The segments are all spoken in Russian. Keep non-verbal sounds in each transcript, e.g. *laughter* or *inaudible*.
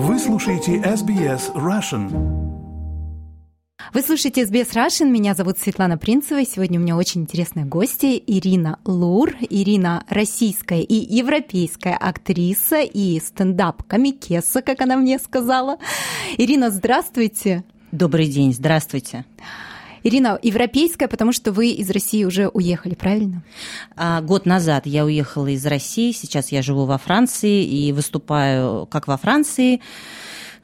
Вы слушаете SBS Russian. Вы слушаете SBS Russian. Меня зовут Светлана Принцева. Сегодня у меня очень интересные гости. Ирина Лур. Ирина российская и европейская актриса и стендап-комикеса, как она мне сказала. Ирина, здравствуйте. Добрый день, здравствуйте. Ирина, европейская, потому что вы из России уже уехали, правильно? А, год назад я уехала из России, сейчас я живу во Франции и выступаю как во Франции,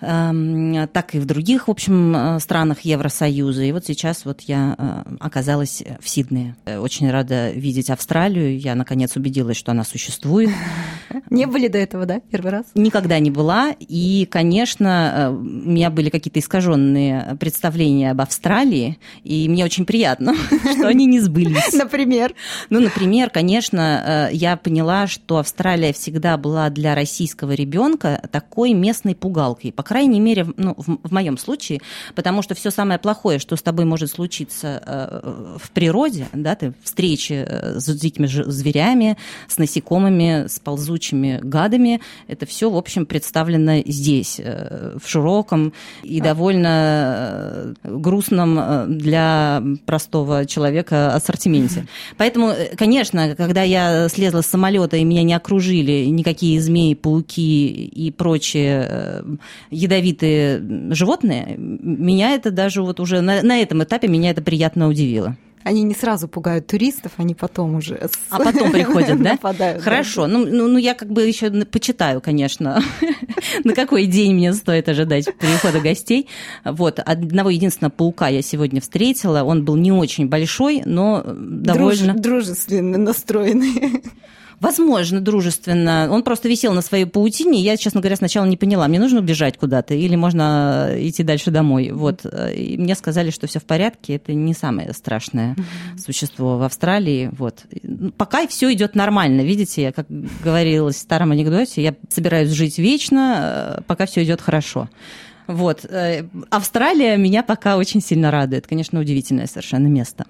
так и в других, в общем, э, странах Евросоюза. И вот сейчас вот я э, оказалась в Сиднее. Очень рада видеть Австралию. Я, наконец, убедилась, что она существует. *laughs* Не были до этого, да, первый раз? Никогда не была. И, конечно, э, у меня были какие-то искаженные представления об Австралии, и мне очень приятно, *laughs* что они не сбылись. *laughs* Например? Ну, например, конечно, я поняла, что Австралия всегда была для российского ребенка такой местной пугалкой. По крайней мере, ну, в, в моем случае, потому что все самое плохое, что с тобой может случиться э, в природе, да, ты встречи э, с дикими зверями, с насекомыми, с ползучими гадами, это все, в общем, представлено здесь, э, в широком и довольно грустном для простого человека ассортименте. Поэтому, конечно, когда я слезла с самолета и меня не окружили никакие змеи, пауки и прочие ядовитые животные, меня это даже вот уже на, на этом этапе меня это приятно удивило. Они не сразу пугают туристов, они потом уже... А потом приходят, *laughs* да? Нападают. Хорошо. Ну, ну, ну, я как бы еще почитаю, конечно, *laughs* на какой день мне стоит ожидать прихода гостей. Вот. Одного единственного паука я сегодня встретила. Он был не очень большой, но довольно... Дружественно настроенный. *laughs* Возможно, дружественно. Он просто висел на своей паутине. Я, честно говоря, сначала не поняла, мне нужно убежать куда-то или можно идти дальше домой. Вот. И мне сказали, что все в порядке. Это не самое страшное mm-hmm. существо в Австралии. Вот. Пока все идет нормально. Видите, как говорилось в старом анекдоте, я собираюсь жить вечно, э, пока все идет хорошо. Вот. Э, Австралия меня пока очень сильно радует. Конечно, удивительное совершенно место.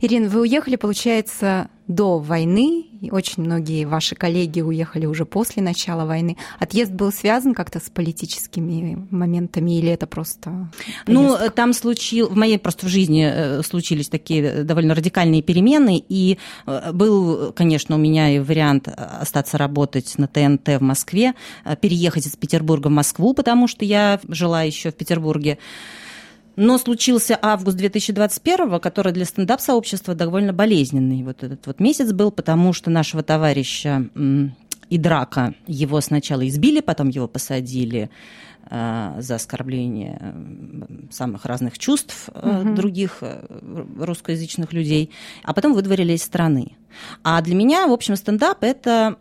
Ирина, вы уехали, получается, до войны. И очень многие ваши коллеги уехали уже после начала войны. Отъезд был связан как-то с политическими моментами или это просто... Ну, поездка? Ну, там случил... В моей просто в жизни э, случились такие довольно радикальные перемены. И э, был, конечно, у меня и вариант остаться работать на ТНТ в Москве, э, переехать из Петербурга в Москву, потому что я жила еще в Петербурге. Но случился август 2021, который для стендап-сообщества довольно болезненный. Вот этот вот месяц был, потому что нашего товарища и драка. Его сначала избили, потом его посадили за оскорбление самых разных чувств угу. других э, русскоязычных людей, а потом выдворили из страны. А для меня, в общем, стендап – это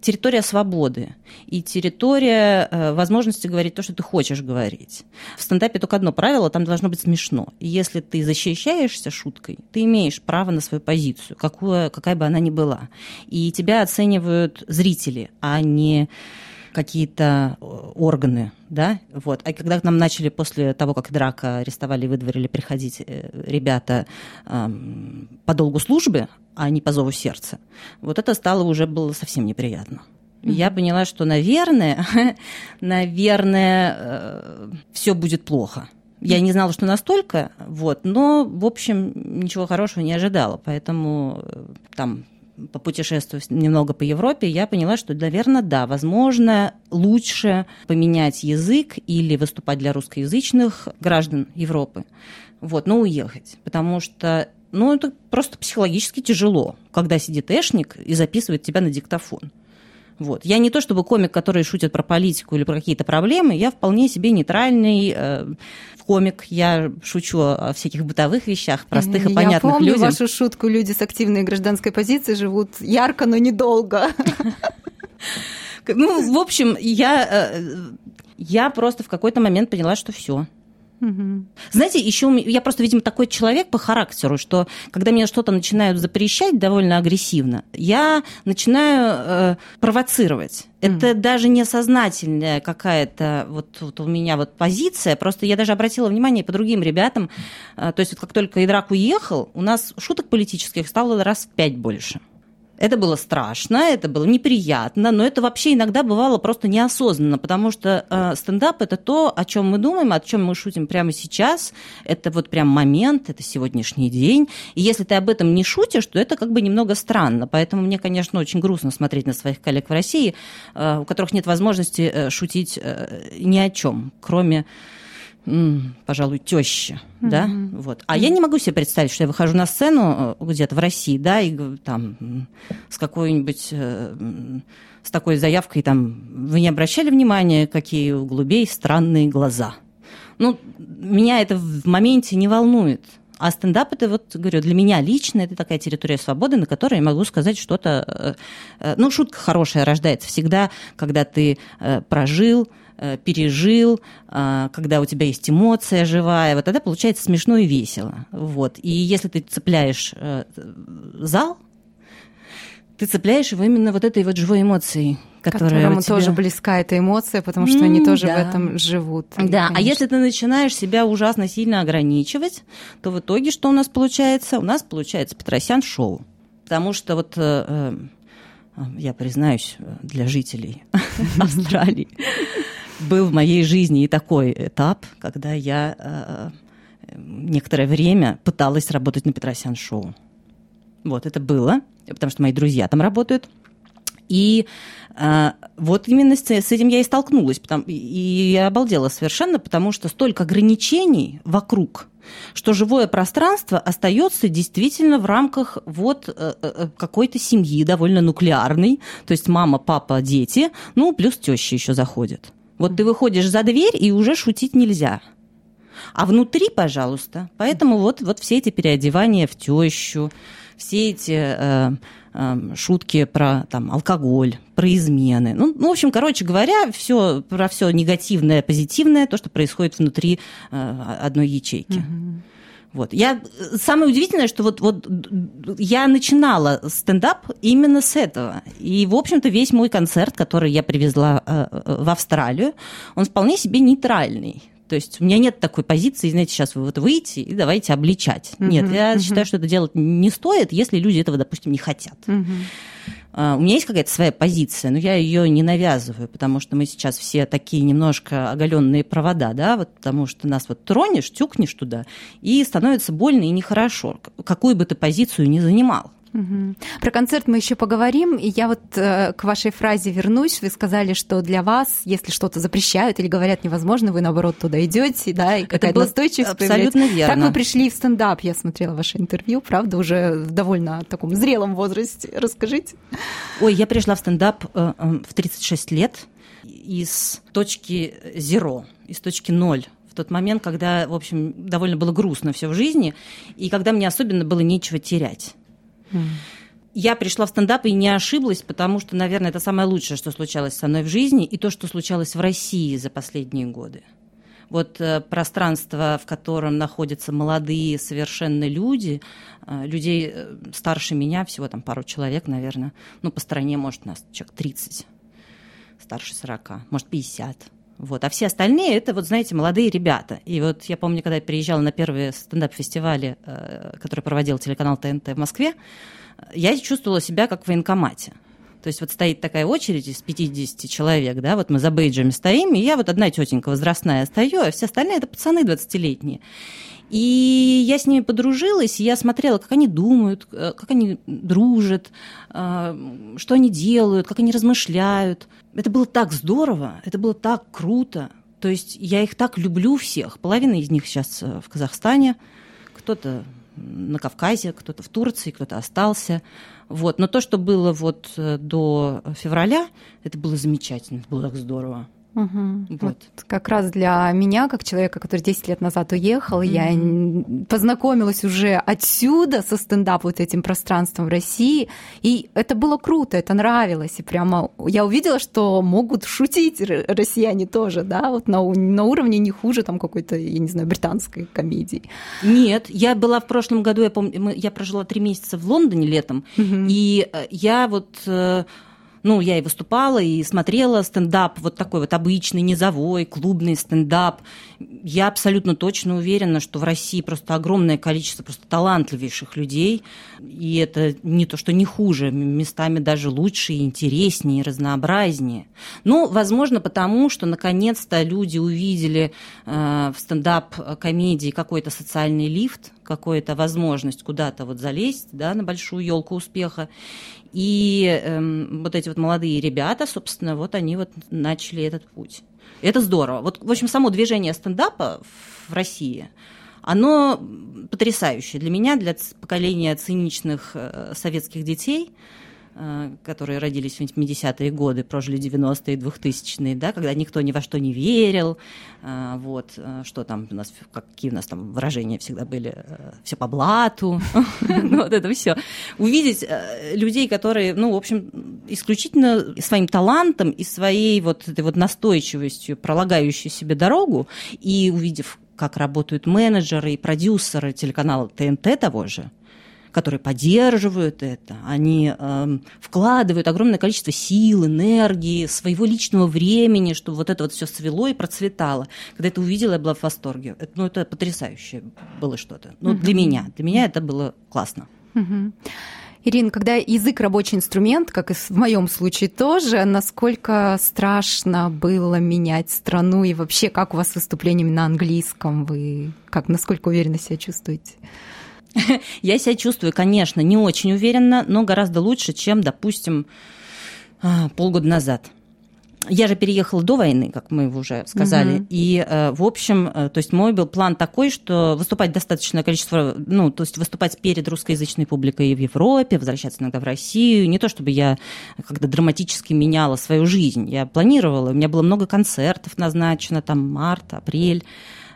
территория свободы и территория возможности говорить то, что ты хочешь говорить. В стендапе только одно правило – там должно быть смешно. Если ты защищаешься шуткой, ты имеешь право на свою позицию, какую, какая бы она ни была. И тебя оценивают зрители, а не какие-то э, органы, да, вот. А когда к нам начали после того, как драка арестовали и выдворили, приходить э, ребята эм, по долгу службы, а не по зову сердца, вот это стало уже было совсем неприятно. Mm-hmm. Я поняла, что, наверное, *laughs* наверное, э, все будет плохо. Я не знала, что настолько, вот, но, в общем, ничего хорошего не ожидала, поэтому там попутешествовав немного по Европе, я поняла, что, наверное, да, возможно, лучше поменять язык или выступать для русскоязычных граждан Европы, вот, но уехать, потому что ну, это просто психологически тяжело, когда сидит эшник и записывает тебя на диктофон. Вот. Я не то чтобы комик, который шутит про политику или про какие-то проблемы, я вполне себе нейтральный э, комик, я шучу о всяких бытовых вещах, простых и понятных я помню людям. вашу шутку, люди с активной гражданской позицией живут ярко, но недолго. *laughs* Ну, в общем, я, э, я просто в какой-то момент поняла, что все. Угу. Знаете, еще я просто, видимо, такой человек по характеру, что когда меня что-то начинают запрещать довольно агрессивно, я начинаю э, провоцировать. Это mm. даже не сознательная какая-то вот, вот у меня вот позиция. Просто я даже обратила внимание по другим ребятам. Э, то есть вот как только Идрак уехал, у нас шуток политических стало раз в пять больше Это было страшно, это было неприятно, но это вообще иногда бывало просто неосознанно, потому что э, стендап это то, о чем мы думаем, о чем мы шутим прямо сейчас. Это вот прям момент, это сегодняшний день. И если ты об этом не шутишь, то это как бы немного странно. Поэтому мне, конечно, очень грустно смотреть на своих коллег в России, э, у которых нет возможности э, шутить э, ни о чем, кроме пожалуй, теща, mm-hmm. да, вот. А mm-hmm. я не могу себе представить, что я выхожу на сцену э, где-то в России, да, и там с какой-нибудь, э, с такой заявкой, там, вы не обращали внимания, какие у голубей странные глаза? Ну, меня это в моменте не волнует. А стендап это вот, говорю, для меня лично это такая территория свободы, на которой я могу сказать что-то. Э, ну, шутка хорошая рождается всегда, когда ты прожил, пережил, э, когда у тебя есть эмоция живая, вот тогда получается смешно и весело. Вот. И если ты цепляешь э, зал, ты цепляешь его именно вот этой вот живой эмоцией, которая Которому тебя... тоже близка эта эмоция, потому что mm, они тоже да. в этом живут. Да, конечно. а если ты начинаешь себя ужасно сильно ограничивать, то в итоге что у нас получается? У нас получается Петросян шоу. Потому что вот я признаюсь для жителей *laughs* Австралии, был в моей жизни и такой этап, когда я э, некоторое время пыталась работать на Петросян шоу. Вот это было, потому что мои друзья там работают. И э, вот именно с, с этим я и столкнулась. Потому, и я обалдела совершенно, потому что столько ограничений вокруг, что живое пространство остается действительно в рамках вот э, э, какой-то семьи довольно нуклеарной, то есть мама, папа, дети, ну плюс теща еще заходит. Вот ты выходишь за дверь, и уже шутить нельзя. А внутри, пожалуйста. Поэтому вот, вот все эти переодевания в тещу, все эти э, э, шутки про там, алкоголь, про измены. Ну, ну, в общем, короче говоря, все, про все негативное, позитивное, то, что происходит внутри э, одной ячейки. Угу. Вот. Я, самое удивительное, что вот, вот я начинала стендап именно с этого. И, в общем-то, весь мой концерт, который я привезла э, э, в Австралию, он вполне себе нейтральный. То есть у меня нет такой позиции, знаете, сейчас вы вот выйти и давайте обличать. Uh-huh, нет, я uh-huh. считаю, что это делать не стоит, если люди этого, допустим, не хотят. Uh-huh. Uh, у меня есть какая-то своя позиция, но я ее не навязываю, потому что мы сейчас все такие немножко оголенные провода, да, вот потому что нас вот тронешь, тюкнешь туда, и становится больно и нехорошо, какую бы ты позицию ни занимал. Угу. Про концерт мы еще поговорим. И я вот э, к вашей фразе вернусь. Вы сказали, что для вас, если что-то запрещают или говорят невозможно, вы наоборот туда идете, да, и какая-то настойчивость. Абсолютно появляется. верно. Так вы пришли в стендап. Я смотрела ваше интервью, правда, уже в довольно таком зрелом возрасте. Расскажите. Ой, я пришла в стендап э, э, в 36 лет из точки zero, из точки ноль в тот момент, когда, в общем, довольно было грустно все в жизни, и когда мне особенно было нечего терять. Я пришла в стендап и не ошиблась, потому что, наверное, это самое лучшее, что случалось со мной в жизни, и то, что случалось в России за последние годы. Вот э, пространство, в котором находятся молодые совершенно люди, э, людей э, старше меня, всего там пару человек, наверное, ну, по стране, может, нас человек 30, старше 40, может, 50. Вот. А все остальные это, вот знаете, молодые ребята. И вот я помню, когда я приезжала на первые стендап-фестивали, э, которые проводил телеканал ТНТ в Москве, я чувствовала себя как в военкомате. То есть вот стоит такая очередь из 50 человек, да, вот мы за бейджами стоим, и я вот одна тетенька возрастная стою, а все остальные это пацаны 20-летние. И я с ними подружилась, и я смотрела, как они думают, э, как они дружат, э, что они делают, как они размышляют. Это было так здорово, это было так круто. То есть я их так люблю всех. Половина из них сейчас э, в Казахстане, кто-то на Кавказе, кто-то в Турции, кто-то остался. Вот. Но то, что было вот до февраля, это было замечательно, это было так здорово. Угу. Вот. вот как раз для меня, как человека, который 10 лет назад уехал, mm я познакомилась уже отсюда со стендап вот этим пространством в России, и это было круто, это нравилось, и прямо я увидела, что могут шутить россияне тоже, да, вот на, на уровне не хуже там какой-то, я не знаю, британской комедии. Нет, я была в прошлом году, я помню, я прожила три месяца в Лондоне летом, mm и э, я вот э, ну, я и выступала, и смотрела стендап, вот такой вот обычный, низовой, клубный стендап. Я абсолютно точно уверена, что в России просто огромное количество просто талантливейших людей, и это не то, что не хуже, местами даже лучше, интереснее, разнообразнее. Ну, возможно, потому что, наконец-то, люди увидели э, в стендап-комедии какой-то социальный лифт, какую-то возможность куда-то вот залезть, да, на большую елку успеха. И эм, вот эти вот молодые ребята, собственно, вот они вот начали этот путь. Это здорово. Вот, в общем, само движение стендапа в России, оно потрясающее для меня, для поколения циничных э, советских детей – которые родились в 70-е годы, прожили 90-е и 2000-е, да, когда никто ни во что не верил, э, вот, э, что там у нас, какие у нас там выражения всегда были, все по блату, *laughs* ну, вот это все. Увидеть людей, которые, ну, в общем, исключительно своим талантом и своей вот этой вот настойчивостью, пролагающей себе дорогу, и увидев, как работают менеджеры и продюсеры телеканала ТНТ того же, которые поддерживают это, они э, вкладывают огромное количество сил, энергии, своего личного времени, чтобы вот это вот все свело и процветало. Когда это увидела, я была в восторге. Это, ну, это потрясающе было что-то. Ну, угу. для меня. Для меня это было классно. Угу. Ирина, когда язык рабочий инструмент, как и в моем случае тоже, насколько страшно было менять страну и вообще как у вас с выступлениями на английском? Вы как, насколько уверенно себя чувствуете? *laughs* Я себя чувствую, конечно, не очень уверенно, но гораздо лучше, чем, допустим, а, полгода назад. Я же переехала до войны, как мы уже сказали. Угу. И, э, в общем, э, то есть мой был план такой, что выступать достаточное количество, ну, то есть выступать перед русскоязычной публикой в Европе, возвращаться иногда в Россию. Не то, чтобы я когда драматически меняла свою жизнь. Я планировала, у меня было много концертов назначено, там март, апрель.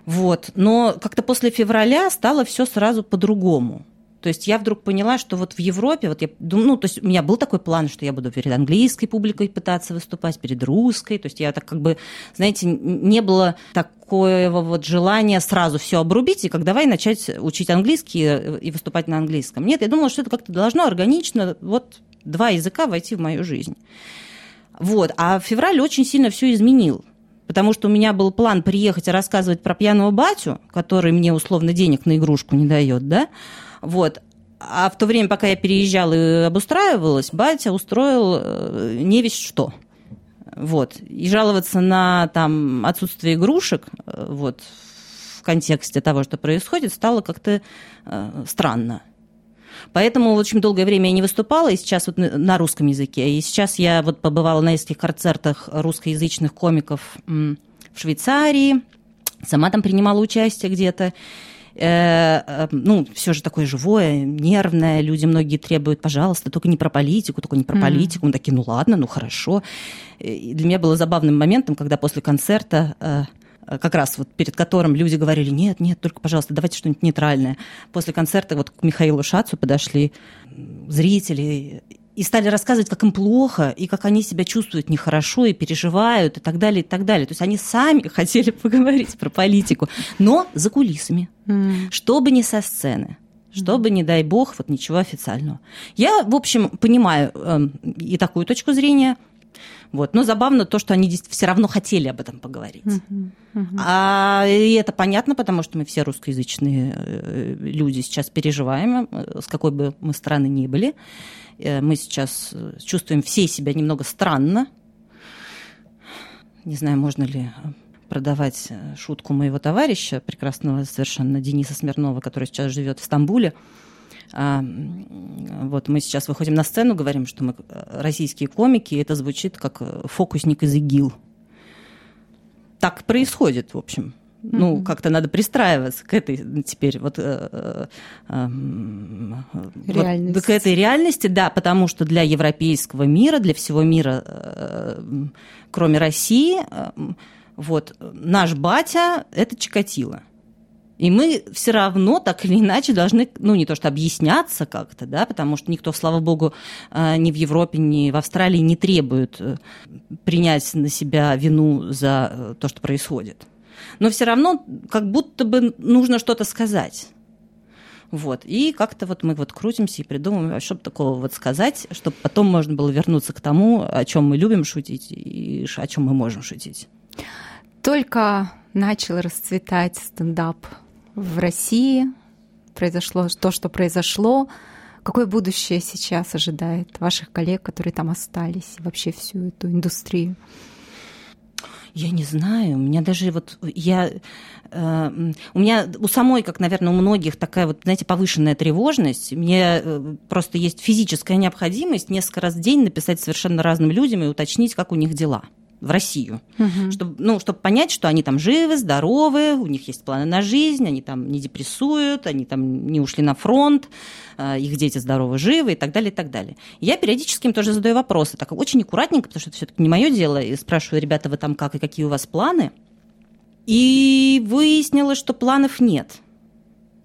Вот. Но как-то после февраля стало все сразу по-другому. То есть я вдруг поняла, что вот в Европе, вот я, ну, то есть у меня был такой план, что я буду перед английской публикой пытаться выступать, перед русской. То есть я так как бы, знаете, не было такого вот желания сразу все обрубить и как давай начать учить английский и выступать на английском. Нет, я думала, что это как-то должно органично вот два языка войти в мою жизнь. Вот. А февраль очень сильно все изменил потому что у меня был план приехать и рассказывать про пьяного батю, который мне условно денег на игрушку не дает, да, вот. А в то время, пока я переезжала и обустраивалась, батя устроил э, не весь что. Вот. И жаловаться на там, отсутствие игрушек э, вот, в контексте того, что происходит, стало как-то э, странно. Поэтому очень долгое время я не выступала, и сейчас вот на русском языке. И сейчас я вот побывала на нескольких концертах русскоязычных комиков в Швейцарии, сама там принимала участие где-то э, э, ну, все же такое живое, нервное, люди многие требуют, пожалуйста, только не про политику, только не про mm-hmm. политику. Мы такие, ну ладно, ну хорошо. И для меня было забавным моментом, когда после концерта э, Э, как раз вот перед которым люди говорили, нет, нет, только, пожалуйста, давайте что-нибудь нейтральное. После концерта вот к Михаилу Шацу подошли зрители и стали рассказывать, как им плохо, и как они себя чувствуют нехорошо, и переживают, и так далее, и так далее. То есть они сами *laughs* хотели поговорить про политику, но за кулисами, mm. чтобы не со сцены чтобы, не дай бог, вот ничего официального. Я, в общем, понимаю э, и такую точку зрения, вот. Но забавно то, что они все равно хотели об этом поговорить. Uh-huh, uh-huh. А, и это понятно, потому что мы все русскоязычные э, люди сейчас переживаем, э, с какой бы мы страны ни были. Э, мы сейчас чувствуем все себя немного странно. Не знаю, можно ли продавать шутку моего товарища, прекрасного совершенно Дениса Смирнова, который сейчас живет в Стамбуле. Вот мы сейчас выходим на сцену, говорим, что мы э, российские комики, и это звучит как э, фокусник из ИГИЛ. Так происходит, в общем. Ну, mm-hmm. как-то надо пристраиваться к этой теперь вот, э, э, э, вот к этой реальности, да, потому что для европейского мира, для всего мира, э, кроме России, э, вот наш батя это Чикатило. И мы все равно так или иначе должны, ну, не то что объясняться как-то, да, потому что никто, слава богу, э, ни в Европе, ни в Австралии не требует э, принять на себя вину за э, то, что происходит. Но все равно как будто бы нужно что-то сказать. Вот. И как-то вот мы вот крутимся и придумываем, а что такого вот сказать, чтобы потом можно было вернуться к тому, о чем мы любим шутить и о чем мы можем шутить. Только начал расцветать стендап в России, произошло то, что произошло. Какое будущее сейчас ожидает ваших коллег, которые там остались, и вообще всю эту индустрию? Я не знаю, у меня даже вот я э, у меня у самой, как, наверное, у многих такая вот, знаете, повышенная тревожность. Мне э, просто есть физическая необходимость несколько раз в день написать совершенно разным людям и уточнить, как у них дела в Россию, угу. чтобы, ну, чтобы понять, что они там живы, здоровы, у них есть планы на жизнь, они там не депрессуют, они там не ушли на фронт, э, их дети здоровы, живы и так далее, и так далее. Я периодически им тоже задаю вопросы, так очень аккуратненько, потому что это все-таки не мое дело, и спрашиваю, ребята, вы там как и какие у вас планы? И выяснилось, что планов нет.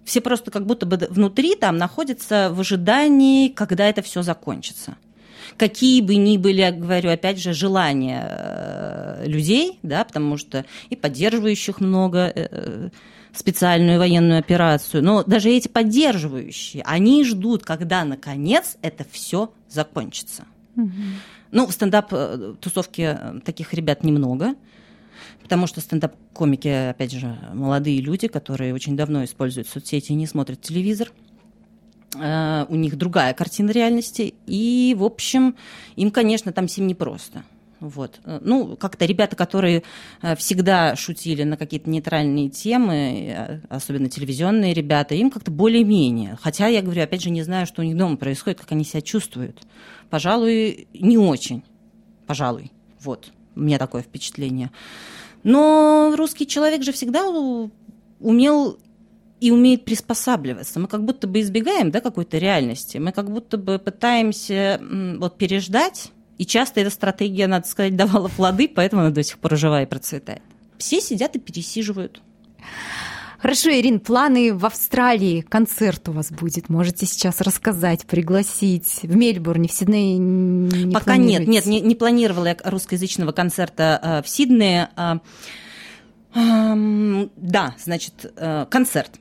Все просто как будто бы внутри там находятся в ожидании, когда это все закончится какие бы ни были, я говорю, опять же, желания э, людей, да, потому что и поддерживающих много э, специальную военную операцию, но даже эти поддерживающие, они ждут, когда наконец это все закончится. Угу. Ну, в стендап-тусовке э, таких ребят немного, потому что стендап-комики, опять же, молодые люди, которые очень давно используют соцсети и не смотрят телевизор. Э, у них другая картина реальности, и, в общем, им, конечно, там всем непросто. Вот. Э, ну, как-то ребята, которые э, всегда шутили на какие-то нейтральные темы, особенно телевизионные ребята, им как-то более-менее. Хотя, я говорю, опять же, не знаю, что у них дома происходит, как они себя чувствуют. Пожалуй, не очень. Пожалуй. Вот. У меня такое впечатление. Но русский человек же всегда умел и умеет приспосабливаться. Мы как будто бы избегаем да, какой-то реальности, мы как будто бы пытаемся вот, переждать, и часто эта стратегия, надо сказать, *laughs* давала плоды, поэтому она до сих пор жива и процветает. Все сидят и пересиживают. Хорошо, Ирин, планы в Австралии, концерт у вас будет, можете сейчас рассказать, пригласить в Мельбурне, в Сиднее не Пока нет, нет, не, не планировала я русскоязычного концерта э, в Сиднее. Э, да, значит, э, концерт.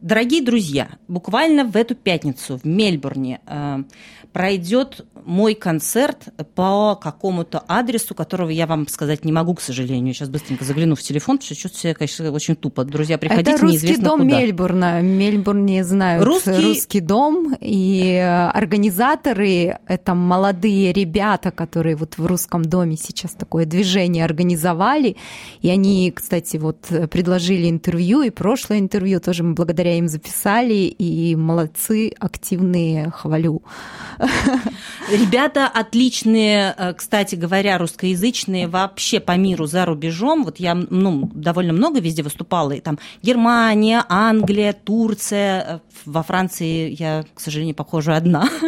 Дорогие друзья, буквально в эту пятницу в Мельбурне э, пройдет мой концерт по какому-то адресу, которого я вам сказать не могу, к сожалению. Сейчас быстренько загляну в телефон, потому что чувствую себя, конечно, очень тупо. Друзья, приходите, Это русский дом куда. Мельбурна. Мельбурне знают русский... русский дом, и организаторы — это молодые ребята, которые вот в русском доме сейчас такое движение организовали, и они, кстати, вот предложили интервью, и прошлое интервью тоже мы благодаря им записали, и молодцы, активные, хвалю. Ребята отличные, э, кстати говоря, русскоязычные вообще по миру за рубежом. Вот я ну, довольно много везде выступала. И там Германия, Англия, Турция. Э, во Франции я, к сожалению, похожа одна. *laughs*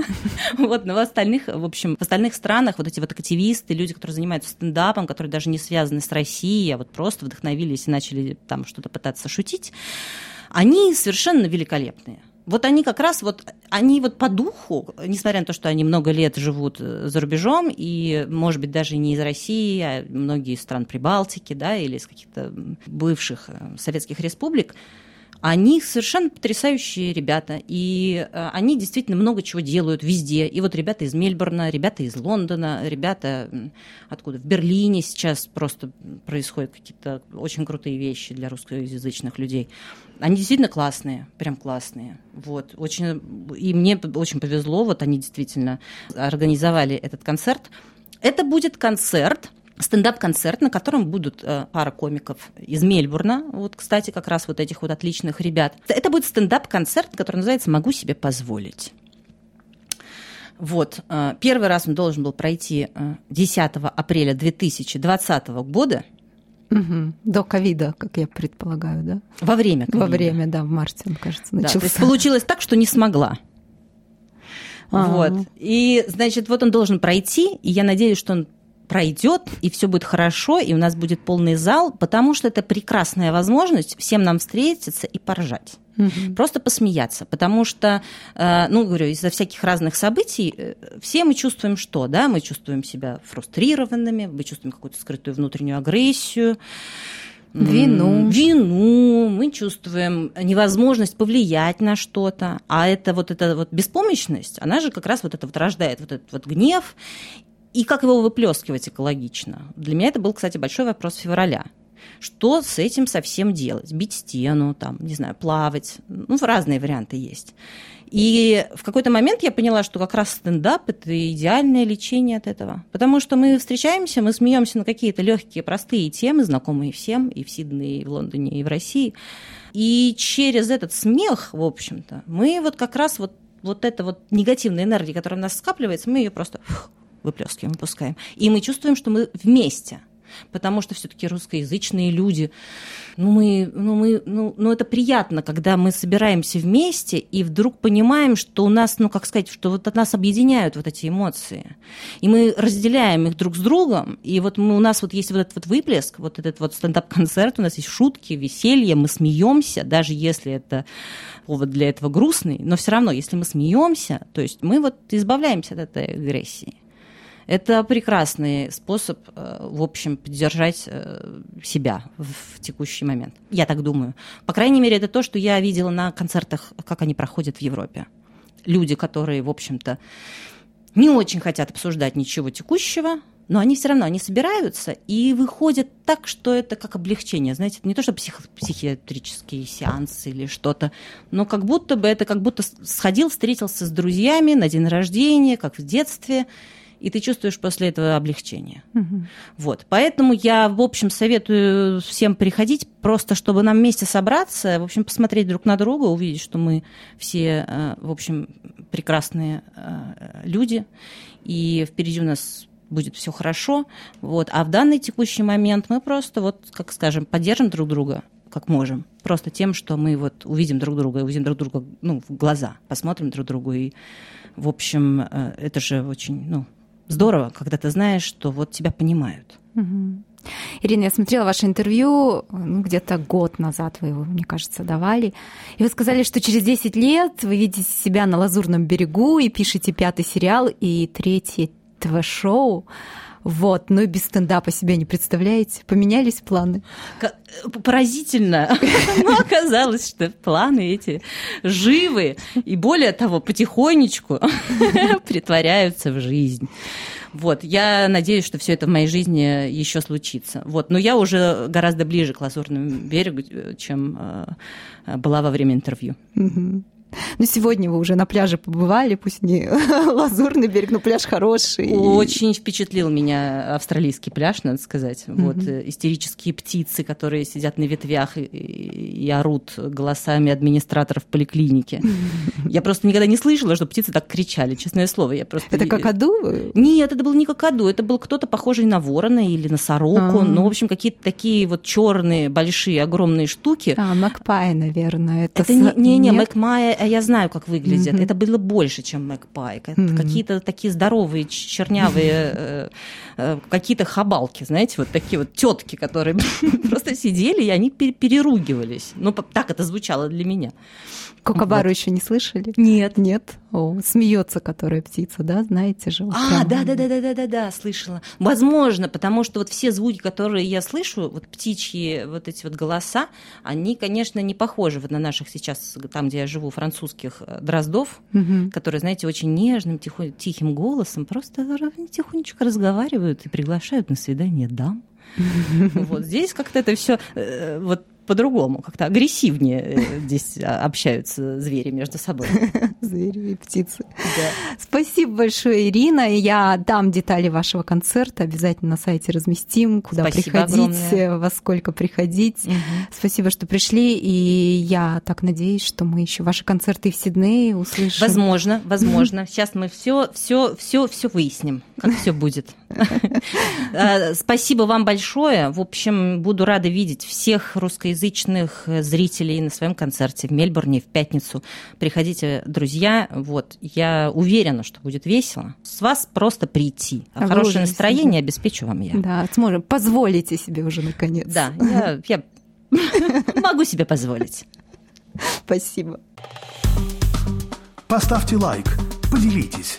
Вот, но в остальных, в общем, в остальных странах вот эти вот активисты, люди, которые занимаются стендапом, которые даже не связаны с Россией, а вот просто вдохновились и начали там что-то пытаться шутить, они совершенно великолепные. Вот они как раз вот, они вот по духу, несмотря на то, что они много лет живут э, за рубежом, и, может быть, даже не из России, а многие из стран Прибалтики, да, или из каких-то бывших э, советских республик, они совершенно потрясающие ребята, и э, они действительно много чего делают везде. И вот ребята из Мельбурна, ребята из Лондона, ребята откуда? В Берлине сейчас просто происходят какие-то очень крутые вещи для русскоязычных людей. Они действительно классные, прям классные. Вот, очень, и мне очень повезло, вот они действительно организовали этот концерт. Это будет концерт, стендап-концерт, на котором будут э, пара комиков из Мельбурна, вот, кстати, как раз вот этих вот отличных ребят. Это будет стендап-концерт, который называется «Могу себе позволить». Вот, э, первый раз он должен был пройти 10 э, апреля 2020 года – Угу. До ковида, как я предполагаю, да? Во время ковида. Во время, да, в марте, он, кажется, начался. Да, то есть получилось так, что не смогла. А-а-а. Вот. И, значит, вот он должен пройти, и я надеюсь, что он пройдет, и все будет хорошо, и у нас будет полный зал, потому что это прекрасная возможность всем нам встретиться и поржать. Угу. Просто посмеяться, потому что, э, ну, говорю, из-за всяких разных событий э, все мы чувствуем что, да, мы чувствуем себя фрустрированными, мы чувствуем какую-то скрытую внутреннюю агрессию, Вину. Вину, мы чувствуем невозможность повлиять на что-то, а это вот эта вот беспомощность, она же как раз вот это вот рождает вот этот вот гнев, и как его выплескивать экологично? Для меня это был, кстати, большой вопрос февраля. Что с этим совсем делать? Бить стену, там, не знаю, плавать. Ну, разные варианты есть. И в какой-то момент я поняла, что как раз стендап это идеальное лечение от этого. Потому что мы встречаемся, мы смеемся на какие-то легкие, простые темы, знакомые всем, и в Сиднее, и в Лондоне, и в России. И через этот смех, в общем-то, мы вот как раз вот, вот эта вот негативная энергия, которая у нас скапливается, мы ее просто выплескиваем, выпускаем. И мы чувствуем, что мы вместе потому что все-таки русскоязычные люди, ну, мы, ну, мы, ну, ну, это приятно, когда мы собираемся вместе и вдруг понимаем, что у нас, ну, как сказать, что вот от нас объединяют вот эти эмоции. И мы разделяем их друг с другом, и вот мы, у нас вот есть вот этот вот выплеск, вот этот вот стендап-концерт, у нас есть шутки, веселье, мы смеемся, даже если это повод для этого грустный, но все равно, если мы смеемся, то есть мы вот избавляемся от этой агрессии. Это прекрасный способ, э, в общем, поддержать э, себя в текущий момент. Я так думаю. По крайней мере, это то, что я видела на концертах, как они проходят в Европе. Люди, которые, в общем-то, не очень хотят обсуждать ничего текущего, но они все равно, они собираются и выходят так, что это как облегчение. Знаете, это не то, что псих, психиатрические сеансы или что-то, но как будто бы это как будто сходил, встретился с друзьями на день рождения, как в детстве, и ты чувствуешь после этого облегчение. Угу. Вот. Поэтому я, в общем, советую всем приходить, просто чтобы нам вместе собраться, в общем, посмотреть друг на друга, увидеть, что мы все, э, в общем, прекрасные э, люди, и впереди у нас будет все хорошо. Вот. А в данный текущий момент мы просто, вот, как скажем, поддержим друг друга, как можем. Просто тем, что мы вот увидим друг друга, увидим друг друга ну, в глаза, посмотрим друг другу. И, в общем, э, это же очень, ну, здорово, когда ты знаешь, что вот тебя понимают. Угу. Ирина, я смотрела ваше интервью, ну, где-то год назад вы его, мне кажется, давали. И вы сказали, что через 10 лет вы видите себя на Лазурном берегу и пишете пятый сериал и третье ТВ-шоу. Вот, но и без стендапа себя не представляете. Поменялись планы? Поразительно. *laughs* Но оказалось, что планы эти живы и, более того, потихонечку *laughs* притворяются в жизнь. Вот, я надеюсь, что все это в моей жизни еще случится. Вот, но я уже гораздо ближе к Лазурному берегу, чем э, была во время интервью. Ну, сегодня вы уже на пляже побывали, пусть не *laughs* лазурный берег, но пляж хороший. Очень впечатлил меня австралийский пляж, надо сказать. Mm-hmm. Вот э, истерические птицы, которые сидят на ветвях и, и орут голосами администраторов поликлиники. Mm-hmm. *laughs* Я просто никогда не слышала, что птицы так кричали, честное слово. Я просто... Это какаду? Нет, это был не какаду, это был кто-то похожий на ворона или на сороку. А-а-а. Ну, в общем, какие-то такие вот черные, большие, огромные штуки. А, Макпай, наверное. Это, это не, не, не, Макмай а я знаю, как выглядят. Mm-hmm. Это было больше, чем Мэгпай. Mm-hmm. Какие-то такие здоровые, чернявые, *laughs* э, э, какие-то хабалки, знаете, вот такие вот тетки, которые *laughs* просто сидели, и они переругивались. Ну, так это звучало для меня. Кукабару вот. еще не слышали? Нет. Нет? О, смеется, которая птица, да, знаете же. А, да, да, да, да, да, да, да, слышала. Возможно, потому что вот все звуки, которые я слышу, вот птичьи вот эти вот голоса, они, конечно, не похожи вот на наших сейчас, там, где я живу, французских э, дроздов, угу. которые, знаете, очень нежным, тихо, тихим голосом просто тихонечко разговаривают и приглашают на свидание дам. *laughs* Вот здесь как-то это все э, вот по-другому, как-то агрессивнее э, здесь а, общаются звери между собой. *laughs* Звери и птицы. Да. Спасибо большое, Ирина. Я дам детали вашего концерта, обязательно на сайте разместим, куда Спасибо приходить, огромное. во сколько приходить. Угу. Спасибо, что пришли, и я так надеюсь, что мы еще ваши концерты в Сиднее услышим. Возможно, возможно. Сейчас мы все, все, все, все выясним, как все будет. *laughs* А, спасибо вам большое. В общем, буду рада видеть всех русскоязычных зрителей на своем концерте в Мельбурне в пятницу. Приходите, друзья. Вот, я уверена, что будет весело. С вас просто прийти. А хорошее настроение обеспечу вам я. Да, сможем. Позволите себе уже наконец. Да, я, я *laughs* могу себе позволить. Спасибо. Поставьте лайк, поделитесь,